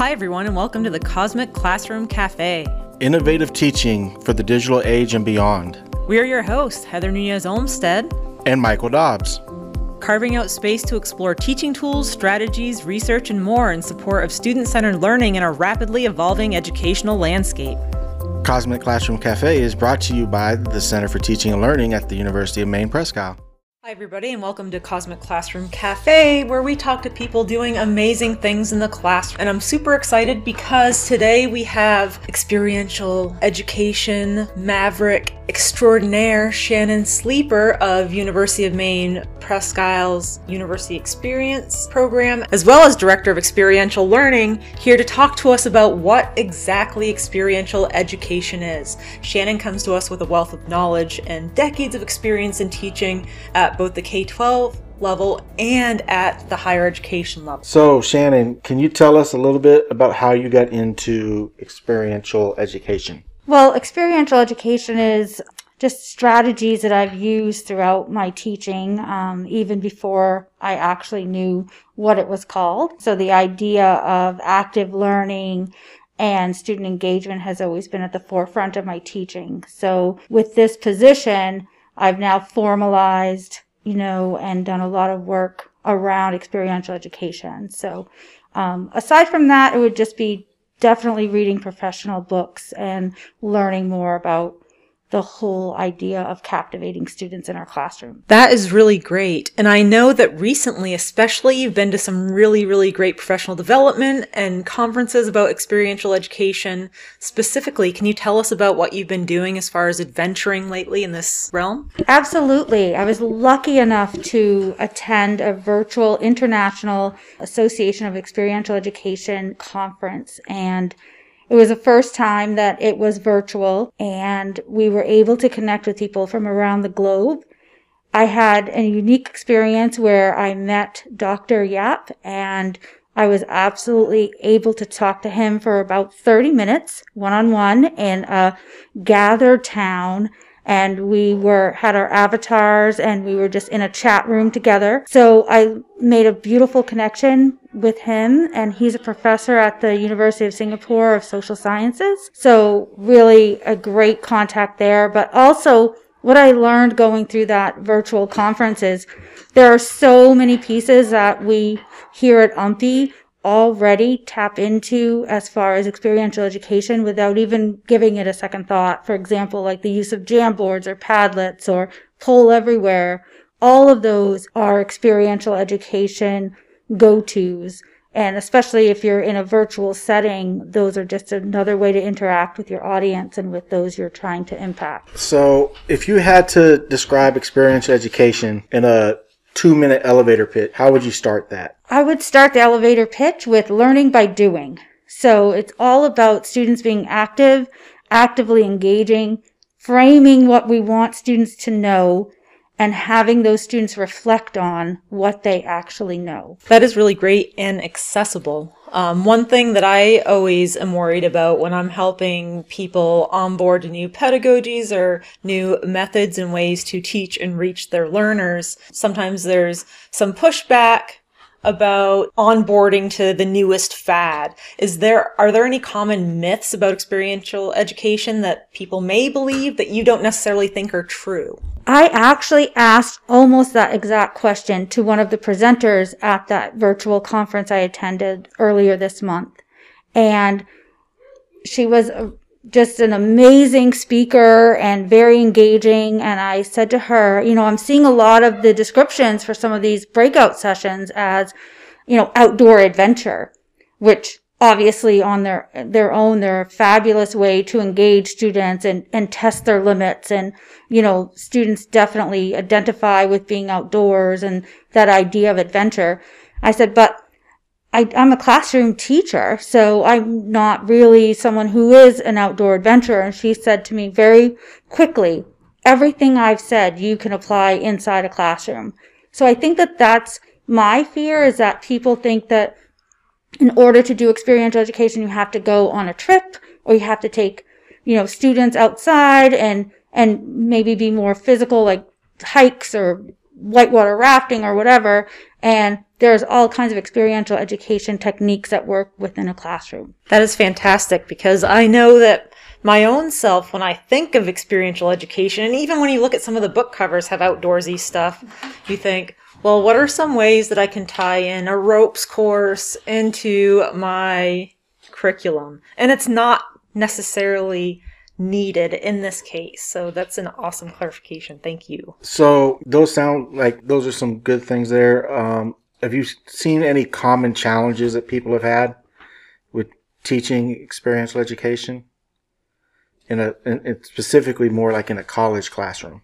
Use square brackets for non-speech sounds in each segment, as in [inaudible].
Hi, everyone, and welcome to the Cosmic Classroom Cafe. Innovative teaching for the digital age and beyond. We are your hosts, Heather Nunez Olmstead and Michael Dobbs, carving out space to explore teaching tools, strategies, research, and more in support of student centered learning in a rapidly evolving educational landscape. Cosmic Classroom Cafe is brought to you by the Center for Teaching and Learning at the University of Maine Isle. Hi, everybody, and welcome to Cosmic Classroom Cafe, where we talk to people doing amazing things in the classroom. And I'm super excited because today we have experiential education maverick extraordinaire Shannon Sleeper of University of Maine Presque Isle's University Experience program, as well as Director of Experiential Learning, here to talk to us about what exactly experiential education is. Shannon comes to us with a wealth of knowledge and decades of experience in teaching at both the K 12 level and at the higher education level. So, Shannon, can you tell us a little bit about how you got into experiential education? Well, experiential education is just strategies that I've used throughout my teaching, um, even before I actually knew what it was called. So, the idea of active learning and student engagement has always been at the forefront of my teaching. So, with this position, I've now formalized, you know, and done a lot of work around experiential education. So, um, aside from that, it would just be definitely reading professional books and learning more about the whole idea of captivating students in our classroom. That is really great. And I know that recently, especially, you've been to some really, really great professional development and conferences about experiential education. Specifically, can you tell us about what you've been doing as far as adventuring lately in this realm? Absolutely. I was lucky enough to attend a virtual International Association of Experiential Education conference and it was the first time that it was virtual and we were able to connect with people from around the globe. I had a unique experience where I met Dr. Yap and I was absolutely able to talk to him for about 30 minutes one on one in a Gather Town and we were had our avatars and we were just in a chat room together. So I made a beautiful connection with him and he's a professor at the University of Singapore of Social Sciences. So really a great contact there, but also what I learned going through that virtual conference is there are so many pieces that we here at UMPI already tap into as far as experiential education without even giving it a second thought. For example, like the use of Jamboards or Padlets or Poll Everywhere. All of those are experiential education go-tos. And especially if you're in a virtual setting, those are just another way to interact with your audience and with those you're trying to impact. So, if you had to describe experiential education in a two minute elevator pitch, how would you start that? I would start the elevator pitch with learning by doing. So it's all about students being active, actively engaging, framing what we want students to know, and having those students reflect on what they actually know. That is really great and accessible. Um, one thing that I always am worried about when I'm helping people onboard new pedagogies or new methods and ways to teach and reach their learners, sometimes there's some pushback about onboarding to the newest fad. Is there are there any common myths about experiential education that people may believe that you don't necessarily think are true? I actually asked almost that exact question to one of the presenters at that virtual conference I attended earlier this month. And she was just an amazing speaker and very engaging. And I said to her, you know, I'm seeing a lot of the descriptions for some of these breakout sessions as, you know, outdoor adventure, which obviously on their their own they're a fabulous way to engage students and and test their limits and you know students definitely identify with being outdoors and that idea of adventure i said but I, am a classroom teacher, so I'm not really someone who is an outdoor adventurer. And she said to me very quickly, everything I've said you can apply inside a classroom. So I think that that's my fear is that people think that in order to do experiential education, you have to go on a trip or you have to take, you know, students outside and, and maybe be more physical, like hikes or whitewater rafting or whatever. And there's all kinds of experiential education techniques that work within a classroom. That is fantastic because I know that my own self, when I think of experiential education, and even when you look at some of the book covers have outdoorsy stuff, you think, well, what are some ways that I can tie in a ropes course into my curriculum? And it's not necessarily needed in this case. So that's an awesome clarification. Thank you. So those sound like those are some good things there. Um, have you seen any common challenges that people have had with teaching experiential education in a in, in specifically more like in a college classroom?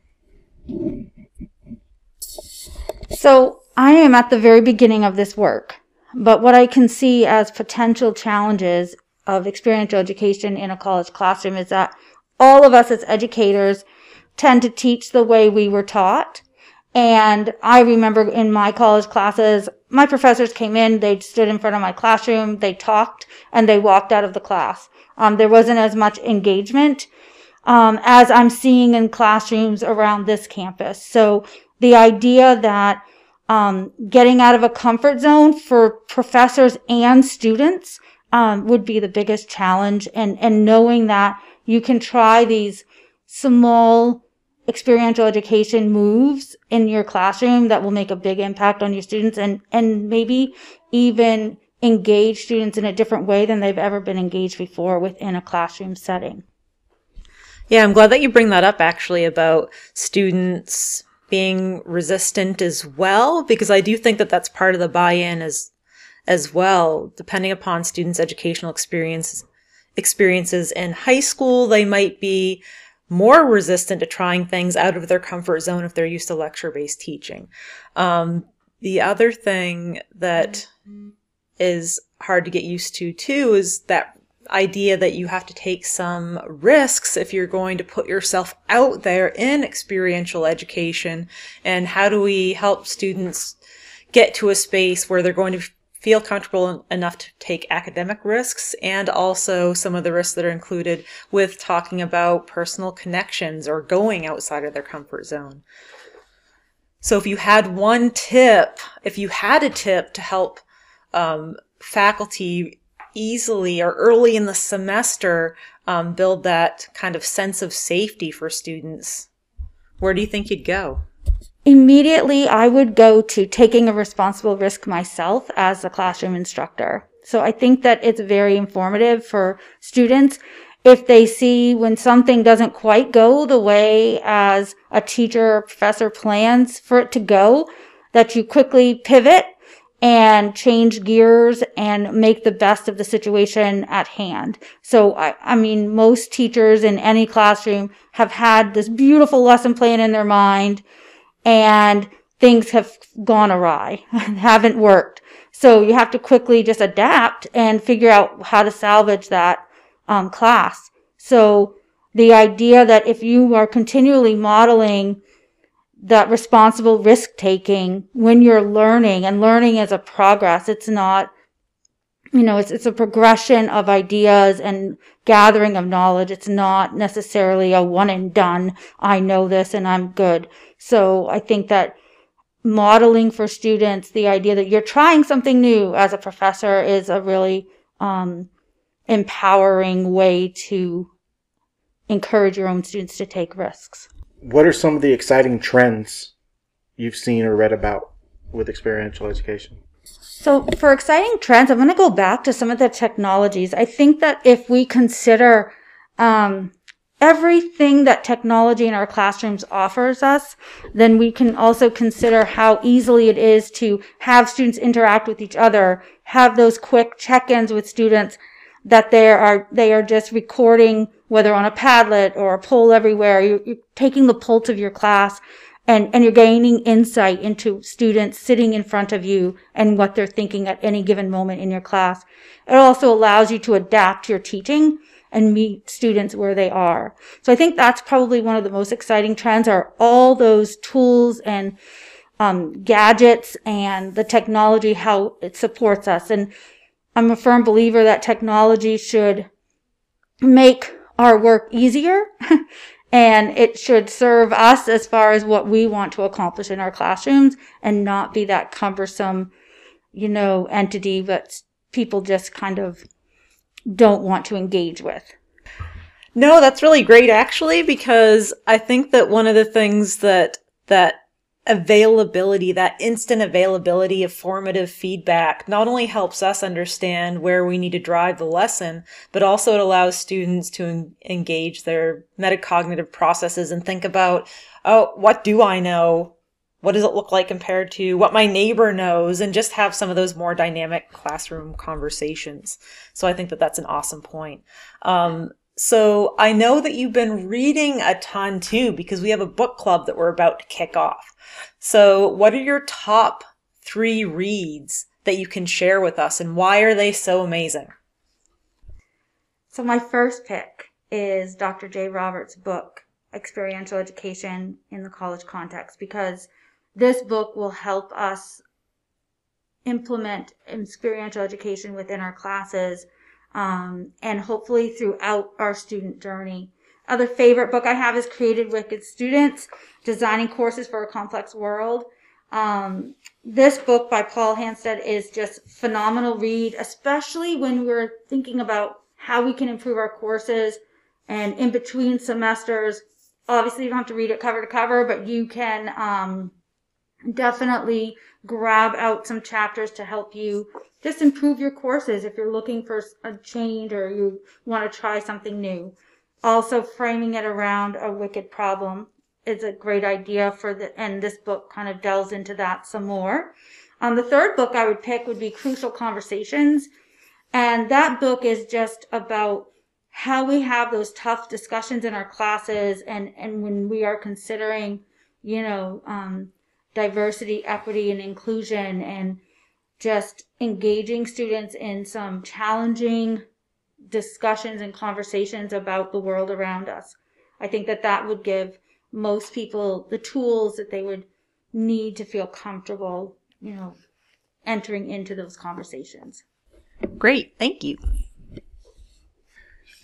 So I am at the very beginning of this work, but what I can see as potential challenges of experiential education in a college classroom is that all of us as educators tend to teach the way we were taught. And I remember in my college classes, my professors came in, they stood in front of my classroom, they talked, and they walked out of the class. Um, there wasn't as much engagement um, as I'm seeing in classrooms around this campus. So the idea that um, getting out of a comfort zone for professors and students um, would be the biggest challenge, and and knowing that you can try these small experiential education moves in your classroom that will make a big impact on your students and, and maybe even engage students in a different way than they've ever been engaged before within a classroom setting. Yeah, I'm glad that you bring that up actually about students being resistant as well, because I do think that that's part of the buy-in as, as well, depending upon students' educational experiences experiences in high school, they might be more resistant to trying things out of their comfort zone if they're used to lecture based teaching. Um, the other thing that is hard to get used to too is that idea that you have to take some risks if you're going to put yourself out there in experiential education. And how do we help students get to a space where they're going to feel comfortable enough to take academic risks and also some of the risks that are included with talking about personal connections or going outside of their comfort zone. So if you had one tip, if you had a tip to help um, faculty easily or early in the semester um, build that kind of sense of safety for students, where do you think you'd go? Immediately I would go to taking a responsible risk myself as a classroom instructor. So I think that it's very informative for students if they see when something doesn't quite go the way as a teacher or professor plans for it to go, that you quickly pivot and change gears and make the best of the situation at hand. So, I, I mean, most teachers in any classroom have had this beautiful lesson plan in their mind and things have gone awry, [laughs] haven't worked. So you have to quickly just adapt and figure out how to salvage that um, class. So the idea that if you are continually modeling that responsible risk taking when you're learning and learning is a progress, it's not, you know, it's, it's a progression of ideas and gathering of knowledge. It's not necessarily a one and done. I know this and I'm good. So I think that modeling for students the idea that you're trying something new as a professor is a really um, empowering way to encourage your own students to take risks. What are some of the exciting trends you've seen or read about with experiential education? So, for exciting trends, I'm going to go back to some of the technologies. I think that if we consider um, everything that technology in our classrooms offers us, then we can also consider how easily it is to have students interact with each other, have those quick check-ins with students that they are, they are just recording, whether on a Padlet or a poll everywhere. You're, you're taking the pulse of your class and, and you're gaining insight into students sitting in front of you and what they're thinking at any given moment in your class. It also allows you to adapt your teaching and meet students where they are. So I think that's probably one of the most exciting trends are all those tools and um, gadgets and the technology, how it supports us. And I'm a firm believer that technology should make our work easier [laughs] And it should serve us as far as what we want to accomplish in our classrooms and not be that cumbersome, you know, entity that people just kind of don't want to engage with. No, that's really great actually, because I think that one of the things that, that availability, that instant availability of formative feedback not only helps us understand where we need to drive the lesson, but also it allows students to en- engage their metacognitive processes and think about, oh, what do I know? What does it look like compared to what my neighbor knows? And just have some of those more dynamic classroom conversations. So I think that that's an awesome point. Um, so I know that you've been reading a ton too, because we have a book club that we're about to kick off. So what are your top three reads that you can share with us and why are they so amazing? So my first pick is Dr. Jay Roberts' book, Experiential Education in the College Context, because this book will help us implement experiential education within our classes um, and hopefully throughout our student journey. Other favorite book I have is Creating Wicked Students, Designing Courses for a Complex World. Um, this book by Paul Hanstedt is just phenomenal read, especially when we're thinking about how we can improve our courses and in between semesters. Obviously, you don't have to read it cover to cover, but you can um, definitely grab out some chapters to help you just improve your courses if you're looking for a change or you want to try something new. Also, framing it around a wicked problem is a great idea for the, and this book kind of delves into that some more. Um, the third book I would pick would be Crucial Conversations. And that book is just about how we have those tough discussions in our classes and, and when we are considering, you know, um, diversity, equity, and inclusion, and just engaging students in some challenging discussions and conversations about the world around us. I think that that would give most people the tools that they would need to feel comfortable, you know, entering into those conversations. Great, thank you.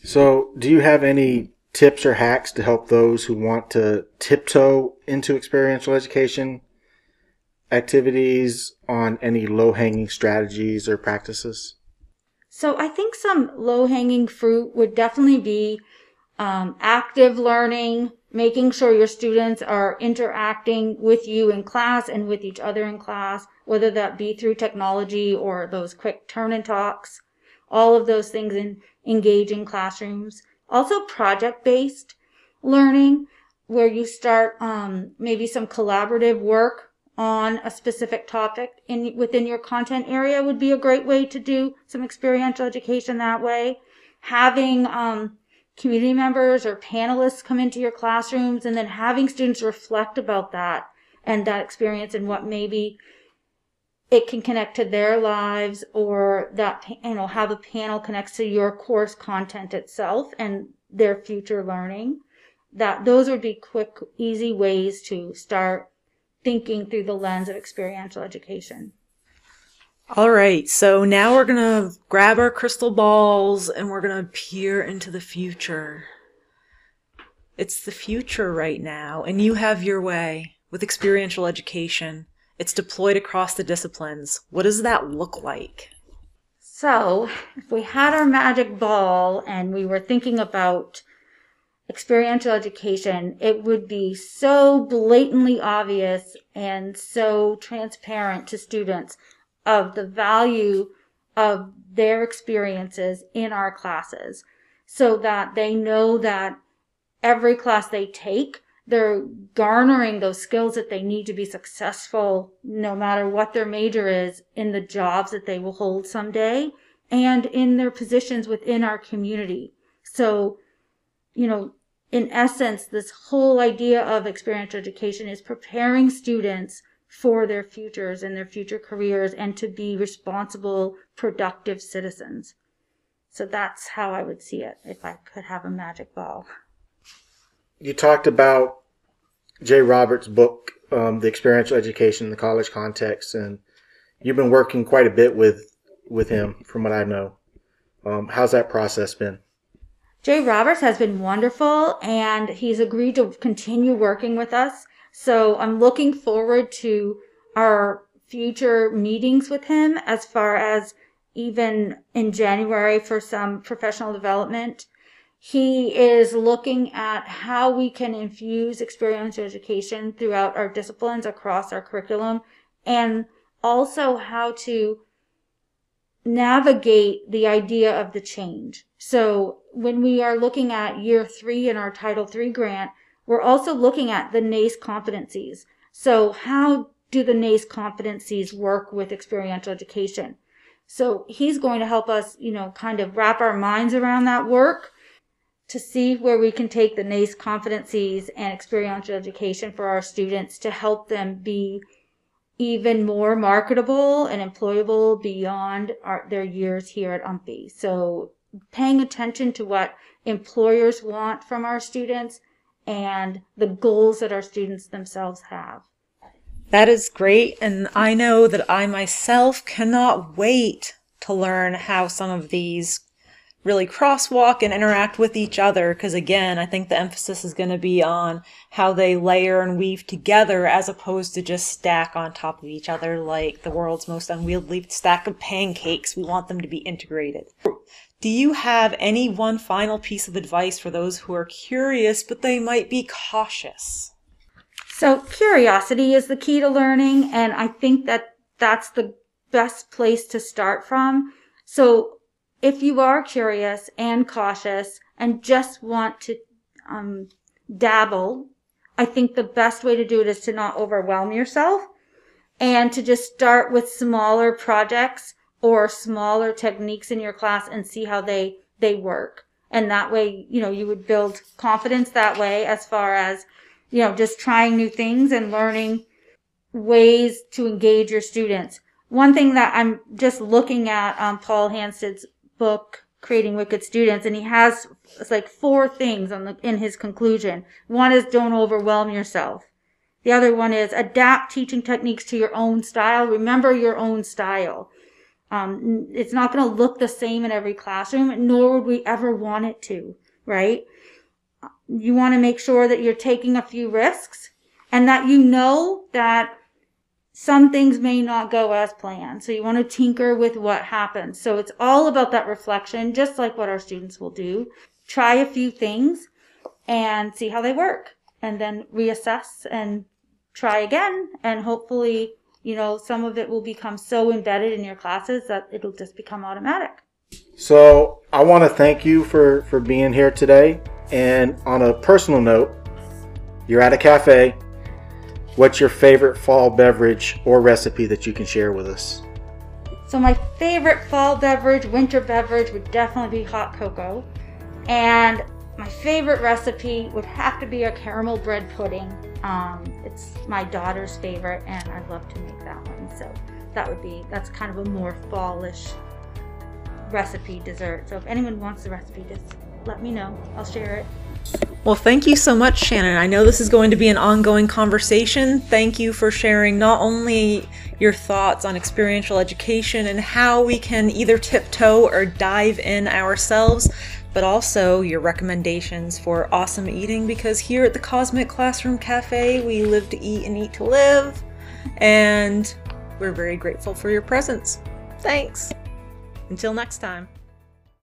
So, do you have any tips or hacks to help those who want to tiptoe into experiential education activities on any low hanging strategies or practices? So I think some low hanging fruit would definitely be um, active learning, making sure your students are interacting with you in class and with each other in class, whether that be through technology or those quick turn and talks, all of those things in engaging classrooms. Also project based learning where you start um, maybe some collaborative work on a specific topic in within your content area would be a great way to do some experiential education that way. Having um, community members or panelists come into your classrooms and then having students reflect about that and that experience and what maybe it can connect to their lives or that you know how the panel connects to your course content itself and their future learning that those would be quick easy ways to start thinking through the lens of experiential education. All right, so now we're going to grab our crystal balls and we're going to peer into the future. It's the future right now, and you have your way with experiential education. It's deployed across the disciplines. What does that look like? So, if we had our magic ball and we were thinking about experiential education, it would be so blatantly obvious and so transparent to students of the value of their experiences in our classes so that they know that every class they take, they're garnering those skills that they need to be successful no matter what their major is in the jobs that they will hold someday and in their positions within our community. So you know, in essence, this whole idea of experiential education is preparing students for their futures and their future careers and to be responsible, productive citizens. So that's how I would see it if I could have a magic ball. You talked about Jay Roberts' book, um, The Experiential Education in the College Context, and you've been working quite a bit with with him, from what I know. Um, how's that process been? Jay Roberts has been wonderful and he's agreed to continue working with us. So I'm looking forward to our future meetings with him as far as even in January for some professional development. He is looking at how we can infuse experiential education throughout our disciplines across our curriculum and also how to navigate the idea of the change. So when we are looking at year three in our Title III grant, we're also looking at the NACE competencies. So how do the NACE competencies work with experiential education? So he's going to help us, you know, kind of wrap our minds around that work to see where we can take the NACE competencies and experiential education for our students to help them be even more marketable and employable beyond our, their years here at UMPI. So paying attention to what employers want from our students and the goals that our students themselves have. That is great. And I know that I myself cannot wait to learn how some of these really crosswalk and interact with each other. Because again, I think the emphasis is going to be on how they layer and weave together as opposed to just stack on top of each other like the world's most unwieldy stack of pancakes. We want them to be integrated. Do you have any one final piece of advice for those who are curious but they might be cautious? So curiosity is the key to learning. And I think that that's the best place to start from. So if you are curious and cautious and just want to um, dabble, I think the best way to do it is to not overwhelm yourself and to just start with smaller projects or smaller techniques in your class and see how they they work. And that way, you know, you would build confidence that way as far as, you know, just trying new things and learning ways to engage your students. One thing that I'm just looking at um, Paul Hanstedt's book creating wicked students and he has like four things on the in his conclusion. One is don't overwhelm yourself. The other one is adapt teaching techniques to your own style. Remember your own style. Um, it's not going to look the same in every classroom nor would we ever want it to right? You want to make sure that you're taking a few risks and that you know that some things may not go as planned. So you want to tinker with what happens. So it's all about that reflection, just like what our students will do. Try a few things and see how they work and then reassess and try again. And hopefully, you know, some of it will become so embedded in your classes that it'll just become automatic. So I want to thank you for, for being here today. And on a personal note, you're at a cafe What's your favorite fall beverage or recipe that you can share with us? So my favorite fall beverage, winter beverage would definitely be hot cocoa. And my favorite recipe would have to be a caramel bread pudding. Um, it's my daughter's favorite and I'd love to make that one. So that would be, that's kind of a more fallish recipe dessert. So if anyone wants the recipe, just let me know. I'll share it. Well, thank you so much, Shannon. I know this is going to be an ongoing conversation. Thank you for sharing not only your thoughts on experiential education and how we can either tiptoe or dive in ourselves, but also your recommendations for awesome eating because here at the Cosmic Classroom Cafe, we live to eat and eat to live. And we're very grateful for your presence. Thanks. Until next time.